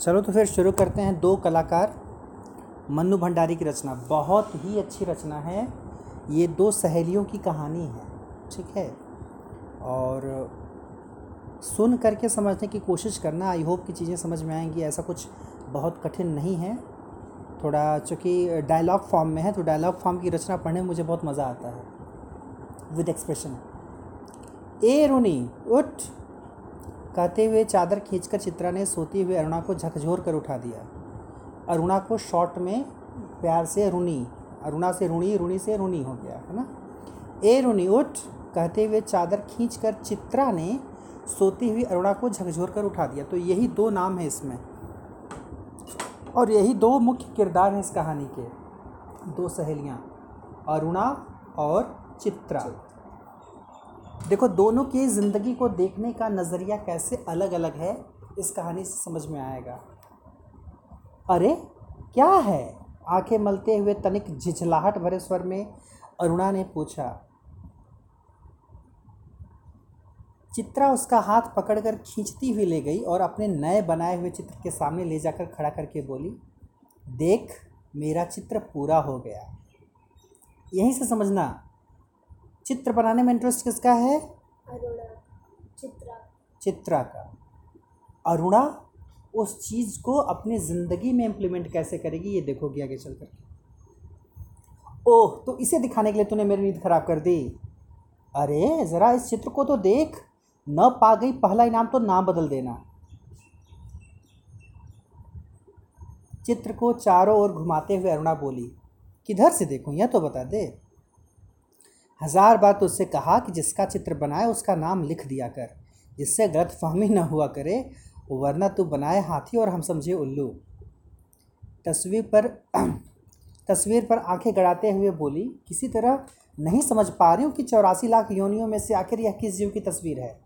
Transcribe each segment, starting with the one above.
चलो तो फिर शुरू करते हैं दो कलाकार मन्नू भंडारी की रचना। बहुत ही अच्छी रचना है। ये दो सहेलियों की कहानी है, ठीक है? और सुन करके समझने की कोशिश करना। आई होप कि चीज़ें समझ में आएँगी। ऐसा कुछ बहुत कठिन नहीं है। थोड़ा, चूँकि डायलॉग फॉर्म में है तो डायलॉग फॉर्म की रचना पढ़ने में मुझे बहुत मज़ा आता है। विद एक्सप्रेशन ए, रोनी, उठ। कहते हुए चादर खींचकर चित्रा ने सोती हुई अरुणा को झकझोर कर उठा दिया। अरुणा को शॉर्ट में प्यार से रुनी अरुणा से रुणी रुणी से रुनी हो गया, है ना? ए रुनी उठ, कहते हुए चादर खींचकर चित्रा ने सोती हुई अरुणा को झकझोर कर उठा दिया। तो यही दो नाम है इसमें। और यही दो मुख्य किरदार हैं इस कहानी के। दो सहेलियाँ, अरुणा और चित्रा। देखो, दोनों की ज़िंदगी को देखने का नज़रिया कैसे अलग अलग है, इस कहानी से समझ में आएगा। अरे, क्या है? आँखें मलते हुए तनिक झिझलाहट भरे स्वर में अरुणा ने पूछा। चित्रा उसका हाथ पकड़कर खींचती हुई ले गई और अपने नए बनाए हुए चित्र के सामने ले जाकर खड़ा करके बोली, देख, मेरा चित्र पूरा हो गया। यहीं से समझना चित्र बनाने में इंटरेस्ट किसका है? अरुणा चित्रा। चित्रा का। अरुणा उस चीज़ को अपनी ज़िंदगी में इम्प्लीमेंट कैसे करेगी ये देखोगी आगे चल कर ओह तो इसे दिखाने के लिए तूने मेरी नींद खराब कर दी। अरे ज़रा इस चित्र को तो देख। न पा गई पहला इनाम तो नाम बदल देना। चित्र को चारों ओर घुमाते हुए अरुणा बोली किधर से देखूँ यह तो बता दे। हज़ार बार तो उससे कहा कि जिसका चित्र बनाए उसका नाम लिख दिया कर, जिससे गलत फहमी न हुआ करे, वरना तू बनाए हाथी और हम समझे उल्लू। तस्वीर पर तस्वीर पर आँखें गड़ाते हुए बोली, किसी तरह नहीं समझ पा रही हूँ कि चौरासी लाख योनियों में से आखिर यह किस जीव की तस्वीर है।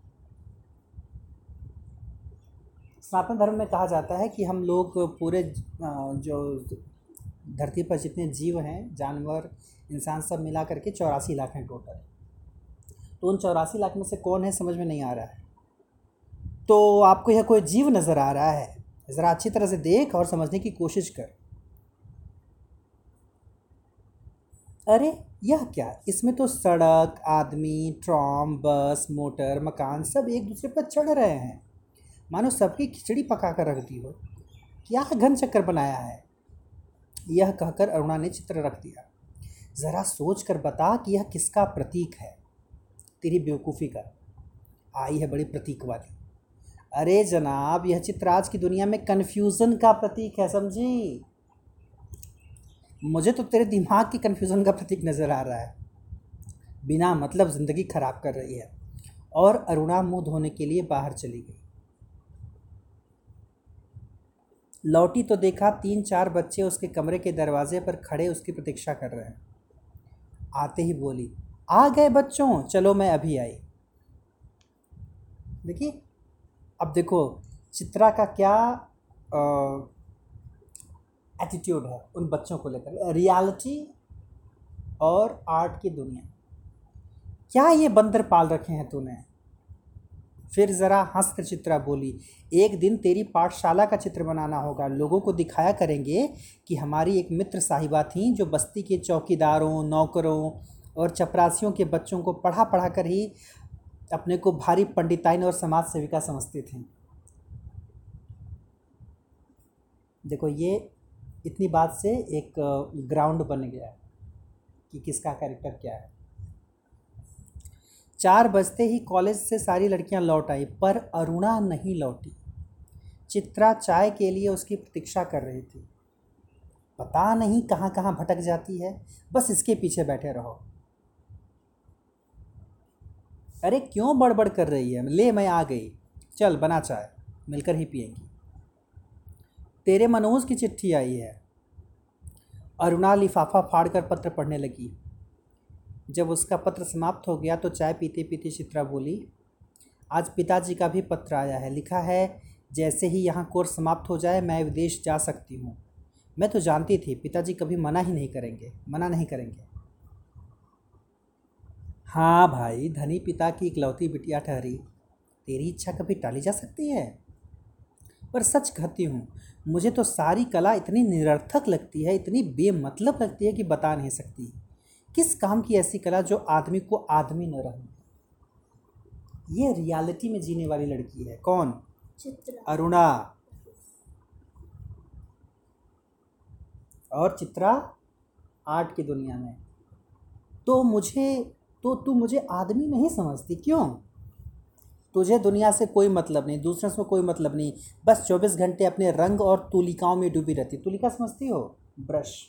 सनातन धर्म में कहा जाता है कि हम लोग पूरे जो धरती पर जितने जीव हैं, जानवर, इंसान सब मिला करके चौरासी लाख हैं टोटल। तो उन चौरासी लाख में से कौन है, समझ में नहीं आ रहा है। तो आपको यह कोई जीव नज़र आ रहा है, ज़रा अच्छी तरह से देख और समझने की कोशिश कर। अरे, यह क्या? इसमें तो सड़क, आदमी, ट्रॉम, बस, मोटर, मकान सब एक दूसरे पर चढ़ रहे हैं। मानो सबकी खिचड़ी पका कर रख दी हो। क्या घन चक्कर बनाया है? यह कहकर अरुणा ने चित्र रख दिया। ज़रा सोच कर बता कि यह किसका प्रतीक है? तेरी बेवकूफ़ी का। आई है बड़ी प्रतीक वाली। अरे जनाब, यह चित्र आज की दुनिया में कन्फ्यूज़न का प्रतीक है, समझी? मुझे तो तेरे दिमाग की कन्फ्यूज़न का प्रतीक नज़र आ रहा है। बिना मतलब ज़िंदगी ख़राब कर रही है। और अरुणा मुँह धोने के लिए बाहर चली गई। लौटी तो देखा तीन चार बच्चे उसके कमरे के दरवाजे पर खड़े उसकी प्रतीक्षा कर रहे हैं। आते ही बोली, आ गए बच्चों, चलो मैं अभी आई। देखिए, अब देखो, चित्रा का क्या एटीट्यूड है उन बच्चों को लेकर। रियलिटी और आर्ट की दुनिया। क्या ये बंदर पाल रखे हैं तूने? फिर ज़रा हंस कर चित्रा बोली, एक दिन तेरी पाठशाला का चित्र बनाना होगा। लोगों को दिखाया करेंगे कि हमारी एक मित्र साहिबा थी जो बस्ती के चौकीदारों, नौकरों और चपरासियों के बच्चों को पढ़ा पढ़ा कर ही अपने को भारी पंडिताइन और समाज सेविका समझती थी। देखो, ये इतनी बात से एक ग्राउंड बन गया कि किसका कैरेक्टर क्या है। चार बजते ही कॉलेज से सारी लड़कियाँ लौट आई, पर अरुणा नहीं लौटी। चित्रा चाय के लिए उसकी प्रतीक्षा कर रही थी। पता नहीं कहाँ कहाँ भटक जाती है, बस इसके पीछे बैठे रहो। अरे क्यों बड़बड़ कर रही है? ले मैं आ गई। चल बना चाय, मिलकर ही पिएँगी। तेरे मनोज की चिट्ठी आई है। अरुणा लिफाफा फाड़ कर पत्र पढ़ने लगी। जब उसका पत्र समाप्त हो गया तो चाय पीते पीते चित्रा बोली, आज पिताजी का भी पत्र आया है। लिखा है, जैसे ही यहाँ कोर्स समाप्त हो जाए, मैं विदेश जा सकती हूँ। मैं तो जानती थी, पिताजी कभी मना ही नहीं करेंगे, मना नहीं करेंगे। हाँ भाई, धनी पिता की इकलौती बिटिया ठहरी, तेरी इच्छा कभी टाली जा सकती है? पर सच कहती हूँ, मुझे तो सारी कला इतनी निरर्थक लगती है, इतनी बेमतलब लगती है कि बता नहीं सकती। किस काम की ऐसी कला जो आदमी को आदमी न रहे? ये रियलिटी में जीने वाली लड़की है। कौन? चित्रा। अरुणा। और चित्रा आर्ट की दुनिया में। तो मुझे तो तू मुझे आदमी नहीं समझती क्यों? तुझे दुनिया से कोई मतलब नहीं दूसरे से कोई मतलब नहीं। बस चौबीस घंटे अपने रंग और तुलिकाओं में डूबी रहती। तुलिका समझती हो? ब्रश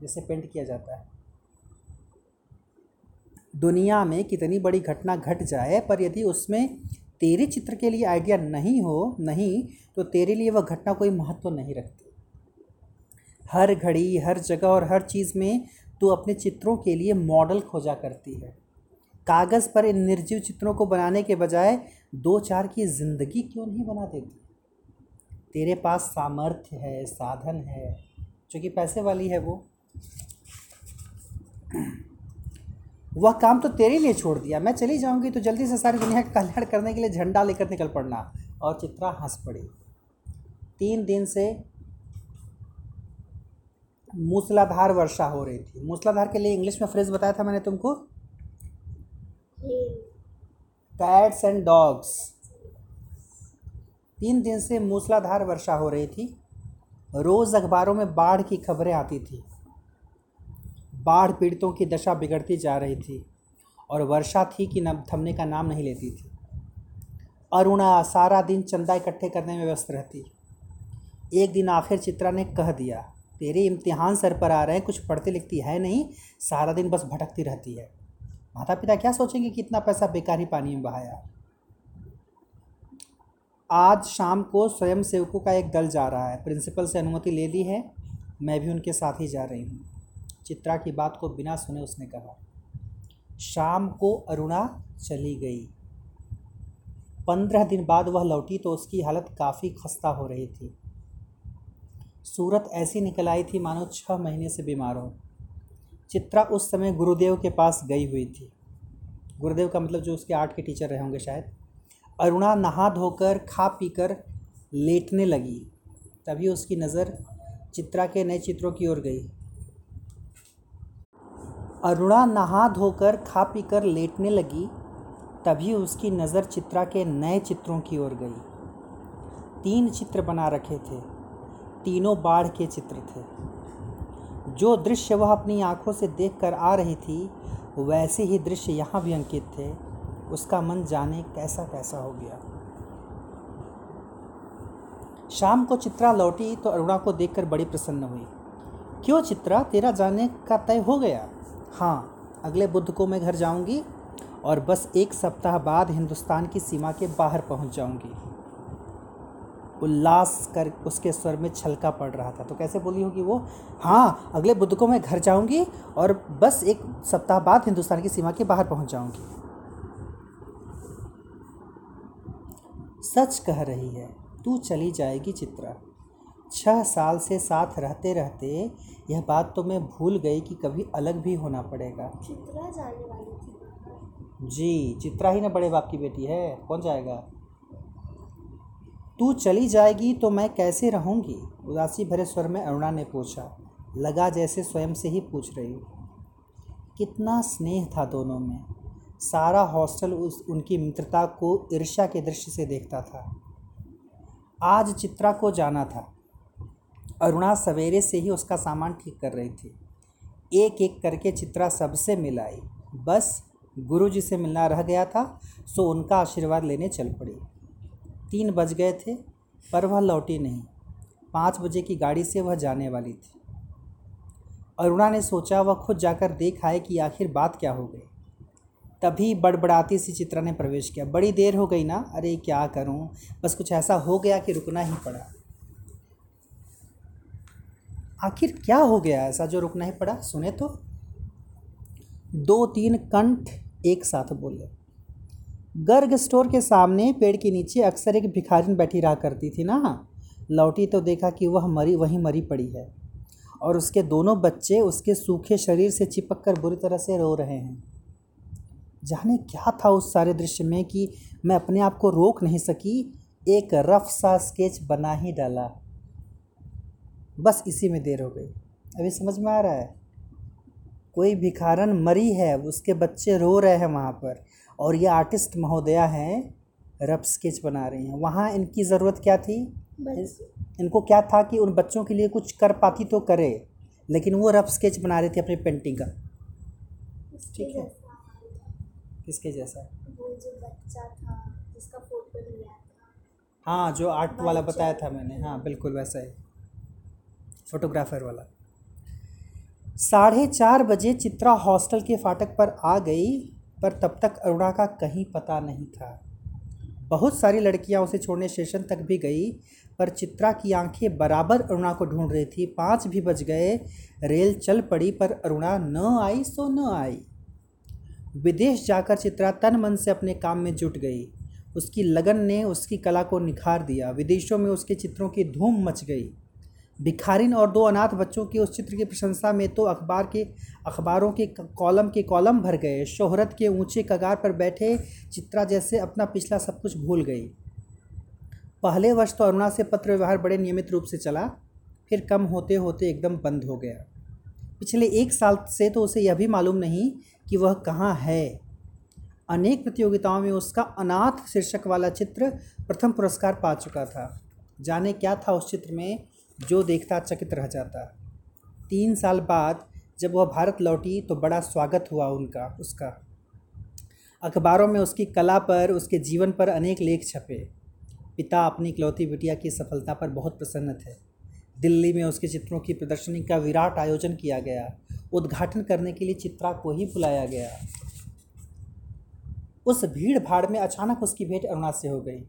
जिसे पेंट किया जाता है। दुनिया में कितनी बड़ी घटना घट जाए, पर यदि उसमें तेरे चित्र के लिए आइडिया नहीं हो, नहीं तो तेरे लिए वह घटना कोई महत्व नहीं रखती। हर घड़ी, हर जगह और हर चीज़ में तू अपने चित्रों के लिए मॉडल खोजा करती है। कागज़ पर इन निर्जीव चित्रों को बनाने के बजाय दो चार की ज़िंदगी क्यों नहीं बना देती? तेरे पास सामर्थ्य है, साधन है चूँकि पैसे वाली है वो। वह काम तो तेरे लिए छोड़ दिया। मैं चली जाऊँगी तो जल्दी से सारी दुनिया का कल्याण करने के लिए झंडा लेकर निकल पड़ना और चित्रा हंस पड़ी। तीन दिन से मूसलाधार वर्षा हो रही थी। मूसलाधार के लिए इंग्लिश में फ्रेज बताया था मैंने तुमको? कैट्स एंड डॉग्स तीन दिन से मूसलाधार वर्षा हो रही थी। रोज़ अखबारों में बाढ़ की खबरें आती थी। बाढ़ पीड़ितों की दशा बिगड़ती जा रही थी और वर्षा थी कि न, थमने का नाम नहीं लेती थी। अरुणा सारा दिन चंदा इकट्ठे करने में व्यस्त रहती। एक दिन आखिर चित्रा ने कह दिया, तेरे इम्तिहान सर पर आ रहे हैं, कुछ पढ़ती लिखती है नहीं, सारा दिन बस भटकती रहती है। माता पिता क्या सोचेंगे कि इतना पैसा बेकार ही पानी में बहाया? आज शाम को स्वयं सेवकों का एक दल जा रहा है। प्रिंसिपल से अनुमति ले ली है, मैं भी उनके साथ ही जा रही हूँ। चित्रा की बात को बिना सुने उसने कहा, शाम को अरुणा चली गई। पंद्रह दिन बाद वह लौटी तो उसकी हालत काफ़ी खस्ता हो रही थी। सूरत ऐसी निकल आई थी मानो छः महीने से बीमार हो। चित्रा उस समय गुरुदेव के पास गई हुई थी। गुरुदेव का मतलब जो उसके आर्ट के टीचर रहे होंगे शायद। अरुणा नहा धोकर, खा पीकर लेटने लगी। तभी उसकी नज़र चित्रा के नए चित्रों की ओर गई। अरुणा नहा धोकर खा पीकर लेटने लगी, तभी उसकी नज़र चित्रा के नए चित्रों की ओर गई। तीन चित्र बना रखे थे, तीनों बाढ़ के चित्र थे। जो दृश्य वह अपनी आँखों से देखकर आ रही थी, वैसे ही दृश्य यहाँ भी अंकित थे, उसका मन जाने कैसा कैसा हो गया। शाम को चित्रा लौटी तो अरुणा को देखकर बड़ी प्रसन्न हुई। क्यों चित्रा, तेरा जाने का तय हो गया? हाँ अगले बुध को मैं घर जाऊँगी और बस एक सप्ताह बाद हिंदुस्तान की सीमा के बाहर पहुँच जाऊँगी। उल्लास कर उसके स्वर में छलका पड़ रहा था। तो कैसे बोली होगी वो? हाँ अगले बुध को मैं घर जाऊँगी और बस एक सप्ताह बाद हिंदुस्तान की सीमा के बाहर पहुँच जाऊँगी। सच कह रही है, तू चली जाएगी चित्रा। छह साल से साथ रहते रहते यह बात तो मैं भूल गई कि कभी अलग भी होना पड़ेगा। चित्रा जाने वाली थी। जी चित्रा ही ना बड़े बाप की बेटी है। कौन जाएगा? तू चली जाएगी तो मैं कैसे रहूँगी? उदासी भरे स्वर में अरुणा ने पूछा। लगा जैसे स्वयं से ही पूछ रही हूँ। कितना स्नेह था दोनों में। सारा हॉस्टल उस उनकी मित्रता को ईर्ष्या के दृश्य से देखता था। आज चित्रा को जाना था। अरुणा सवेरे से ही उसका सामान ठीक कर रही थी। एक एक करके चित्रा सबसे मिलाई। बस गुरु जी से मिलना रह गया था, सो उनका आशीर्वाद लेने चल पड़ी। तीन बज गए थे, पर वह लौटी नहीं। पाँच बजे की गाड़ी से वह जाने वाली थी। अरुणा ने सोचा वह खुद जाकर देख आए कि आखिर बात क्या हो गई। तभी बड़बड़ाती सी चित्रा ने प्रवेश किया। बड़ी देर हो गई ना? अरे क्या करूँ? बस कुछ ऐसा हो गया कि रुकना ही पड़ा। आखिर क्या हो गया ऐसा जो रुकना ही पड़ा? सुने तो। दो तीन कंठ एक साथ बोले। गर्ग स्टोर के सामने पेड़ के नीचे अक्सर एक भिखारिन बैठी रहा करती थी ना। लौटी तो देखा कि वह मरी, वहीं मरी पड़ी है। और उसके दोनों बच्चे उसके सूखे शरीर से चिपक कर बुरी तरह से रो रहे हैं। जाने क्या था उस सारे दृश्य में कि मैं अपने आप को रोक नहीं सकी। एक रफ सा स्केच बना ही डाला। बस इसी में देर हो गई। अभी समझ में आ रहा है? कोई भिखारन मरी है उसके बच्चे रो रहे हैं वहाँ पर और ये आर्टिस्ट महोदया हैं रफ स्केच बना रही हैं। वहाँ इनकी ज़रूरत क्या थी? इनको क्या था कि उन बच्चों के लिए कुछ कर पाती तो करे लेकिन वो रफ स्केच बना रही थी अपनी पेंटिंग का। ठीक है। किसके जैसा? वो जो बच्चा था जिसका फ़ोटो लिया था। हाँ जो आर्ट वाला बताया था मैंने। हाँ बिल्कुल वैसा ही। फोटोग्राफर वाला। साढ़े चार बजे चित्रा हॉस्टल के फाटक पर आ गई, पर तब तक अरुणा का कहीं पता नहीं था। बहुत सारी लड़कियाँ उसे छोड़ने स्टेशन तक भी गई, पर चित्रा की आँखें बराबर अरुणा को ढूंढ रही थी। पाँच भी बज गए, रेल चल पड़ी, पर अरुणा न आई सो न आई। विदेश जाकर चित्रा तन मन से अपने काम में जुट गई। उसकी लगन ने उसकी कला को निखार दिया। विदेशों में उसके चित्रों की धूम मच गई। भिखारिन और दो अनाथ बच्चों के उस चित्र की प्रशंसा में तो अखबार के, अखबारों के कॉलम के कॉलम भर गए। शोहरत के ऊँचे कगार पर बैठे चित्रा जैसे अपना पिछला सब कुछ भूल गई। पहले वर्ष तो अरुणा से पत्र व्यवहार बड़े नियमित रूप से चला, फिर कम होते होते एकदम बंद हो गया। पिछले एक साल से तो उसे यह भी मालूम नहीं कि वह कहाँ है। अनेक प्रतियोगिताओं में उसका अनाथ शीर्षक वाला चित्र प्रथम पुरस्कार पा चुका था। जाने क्या था उस चित्र में? जो देखता चकित रह जाता। तीन साल बाद जब वह भारत लौटी तो बड़ा स्वागत हुआ उनका, उसका। अखबारों में उसकी कला पर, उसके जीवन पर अनेक लेख छपे। पिता अपनी इकलौती बिटिया की सफलता पर बहुत प्रसन्न थे। दिल्ली में उसके चित्रों की प्रदर्शनी का विराट आयोजन किया गया। उद्घाटन करने के लिए चित्रा को ही बुलाया गया। उस भीड़ भाड़ में अचानक उसकी भेंट अरुणा से हो गई।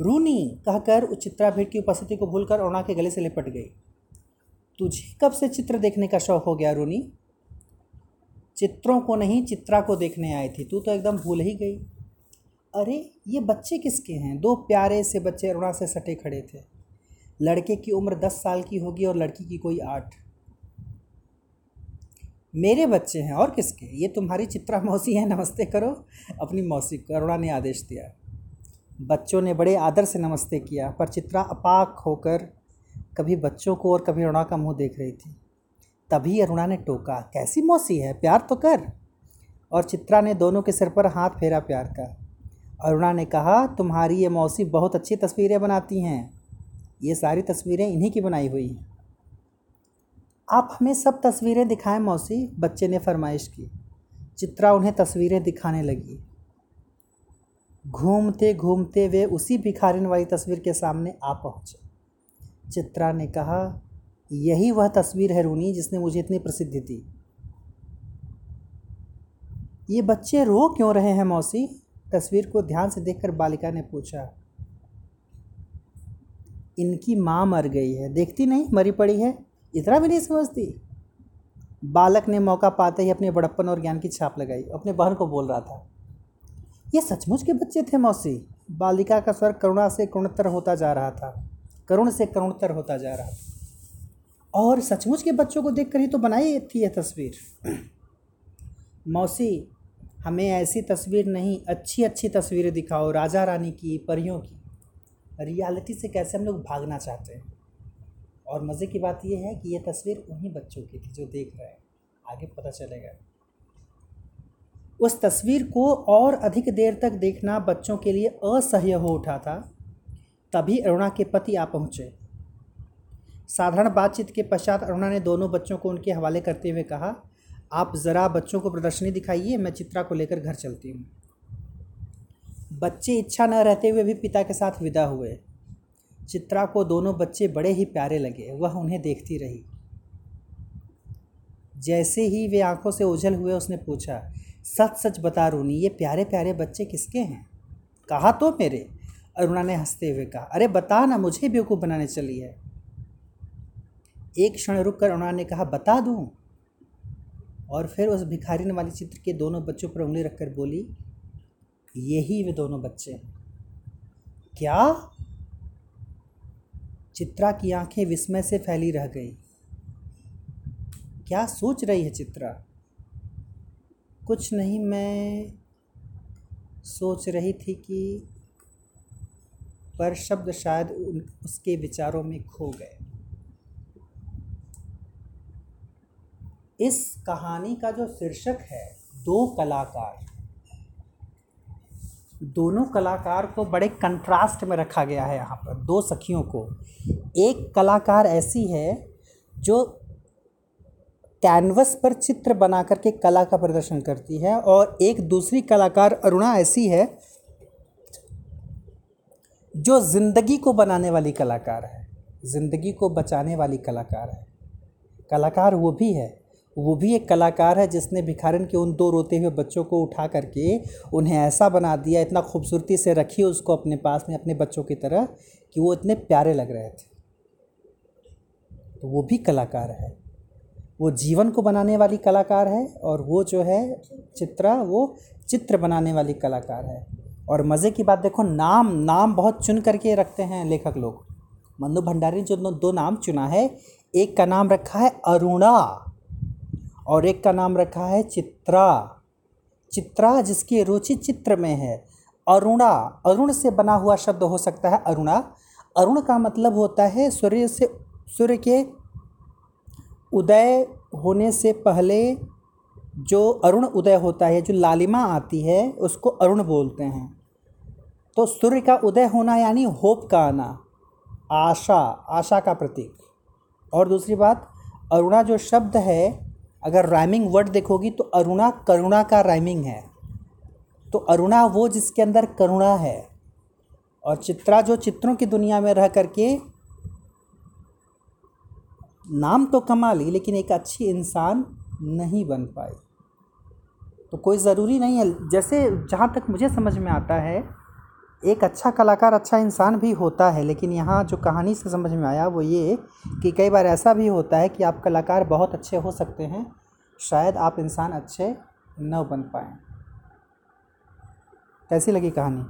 रूनी कहकर उस चित्रा भेंट की उपस्थिति को भूलकर अरुणा के गले से लिपट गई। तुझे कब से चित्र देखने का शौक हो गया, रूनी? चित्रों को नहीं, चित्रा को देखने आई थी। तू तो एकदम भूल ही गई। अरे, ये बच्चे किसके हैं? दो प्यारे से बच्चे अरुणा से सटे खड़े थे। लड़के की उम्र दस साल की होगी और लड़की की कोई आठ। मेरे बच्चे हैं और किसके? ये तुम्हारी चित्रा मौसी है, नमस्ते करो। अपनी मौसी को अरुणा ने आदेश दिया। बच्चों ने बड़े आदर से नमस्ते किया, पर चित्रा अपाक होकर कभी बच्चों को और कभी अरुणा का मुँह देख रही थी। तभी अरुणा ने टोका, कैसी मौसी है? प्यार तो कर। और चित्रा ने दोनों के सिर पर हाथ फेरा प्यार का। अरुणा ने कहा, तुम्हारी ये मौसी बहुत अच्छी तस्वीरें बनाती हैं। ये सारी तस्वीरें इन्हीं की बनाई हुई हैं। आप हमें सब तस्वीरें दिखाएँ मौसी? बच्चे ने फरमाइश की। चित्रा उन्हें तस्वीरें दिखाने लगी। घूमते घूमते वे उसी भिखारिन वाली तस्वीर के सामने आ पहुँचे। चित्रा ने कहा, यही वह तस्वीर है रूनी जिसने मुझे इतनी प्रसिद्धि दी। ये बच्चे रो क्यों रहे हैं मौसी? तस्वीर को ध्यान से देखकर बालिका ने पूछा, इनकी माँ मर गई है, देखती नहीं? मरी पड़ी है? इतना भी नहीं समझती? बालक ने मौका पाते ही अपने बड़प्पन और ज्ञान की छाप लगाई। अपने बहन को बोल रहा था ये सचमुच के बच्चे थे मौसी? बालिका का स्वर करुणा से करुणतर होता जा रहा था। करुण से करुणतर होता जा रहा था। और सचमुच के बच्चों को देखकर ही तो बनाई थी यह तस्वीर। मौसी, हमें ऐसी तस्वीर नहीं अच्छी अच्छी तस्वीरें दिखाओ राजा रानी की, परियों की। रियलिटी से कैसे हम लोग भागना चाहते हैं? और मज़े की बात यह है कि यह तस्वीर उन्हीं बच्चों की थी जो देख रहे हैं। आगे पता चलेगा। उस तस्वीर को और अधिक देर तक देखना बच्चों के लिए असह्य हो उठा था। तभी अरुणा के पति आ पहुँचे। साधारण बातचीत के पश्चात अरुणा ने दोनों बच्चों को उनके हवाले करते हुए कहा, आप ज़रा बच्चों को प्रदर्शनी दिखाइए, मैं चित्रा को लेकर घर चलती हूँ। बच्चे इच्छा न रहते हुए भी पिता के साथ विदा हुए। चित्रा को दोनों बच्चे बड़े ही प्यारे लगे, वह उन्हें देखती रही। जैसे ही वे आँखों से ओझल हुए उसने पूछा सच सच बता रूनी, ये प्यारे प्यारे बच्चे किसके हैं? कहा तो मेरे। अरुणा ने हँसते हुए कहा, अरे बता ना, मुझे बेवकूफ़ बनाने चली है। एक क्षण रुक कर अरुणा ने कहा, बता दूँ? और फिर उस भिखारिन वाली चित्र के दोनों बच्चों पर उंगली रखकर बोली, यही वे दोनों बच्चे क्या? चित्रा की आँखें विस्मय से फैली रह गई। क्या सोच रही है चित्रा? कुछ नहीं, मैं सोच रही थी कि पर शब्द शायद उन, उसके विचारों में खो गए। इस कहानी का जो शीर्षक है, दो कलाकार। दोनों कलाकार को बड़े कंट्रास्ट में रखा गया है यहाँ पर, दो सखियों को। एक कलाकार ऐसी है जो कैनवस पर चित्र बना करके कला का प्रदर्शन करती है और एक दूसरी कलाकार अरुणा ऐसी है जो ज़िंदगी को बनाने वाली कलाकार है। ज़िंदगी को बचाने वाली कलाकार है। कलाकार वो भी है। वो भी एक कलाकार है जिसने भिखारन के उन दो रोते हुए बच्चों को उठा करके उन्हें ऐसा बना दिया, इतना खूबसूरती से रखी उसको अपने पास में, अपने बच्चों की तरह कि वो इतने प्यारे लग रहे थे। तो वो भी कलाकार है। वो जीवन को बनाने वाली कलाकार है और वो जो है चित्रा, वो चित्र बनाने वाली कलाकार है। और मज़े की बात देखो, नाम नाम बहुत चुन करके रखते हैं लेखक लोग। मनु भंडारी ने जो दो नाम चुना है, एक का नाम रखा है अरुणा और एक का नाम रखा है चित्रा। चित्रा जिसकी रुचि चित्र में है। अरुणा, अरुण से बना हुआ शब्द हो सकता है अरुणा। अरुण का मतलब होता है सूर्य से, सूर्य के उदय होने से पहले जो अरुण उदय होता है, जो लालिमा आती है, उसको अरुण बोलते हैं। तो सूर्य का उदय होना यानी होप का आना, आशा आशा का प्रतीक। और दूसरी बात, अरुणा जो शब्द है, अगर राइमिंग वर्ड देखोगी तो अरुणा करुणा का राइमिंग है। तो अरुणा वो जिसके अंदर करुणा है। और चित्रा जो चित्रों की दुनिया में रह करके नाम तो कमा ली लेकिन एक अच्छी इंसान नहीं बन पाई तो कोई ज़रूरी नहीं है। जैसे जहाँ तक मुझे समझ में आता है, एक अच्छा कलाकार अच्छा इंसान भी होता है, लेकिन यहाँ जो कहानी से समझ में आया वो ये कि कई बार ऐसा भी होता है कि आप कलाकार बहुत अच्छे हो सकते हैं, शायद आप इंसान अच्छे न बन पाएँ। कैसी लगी कहानी?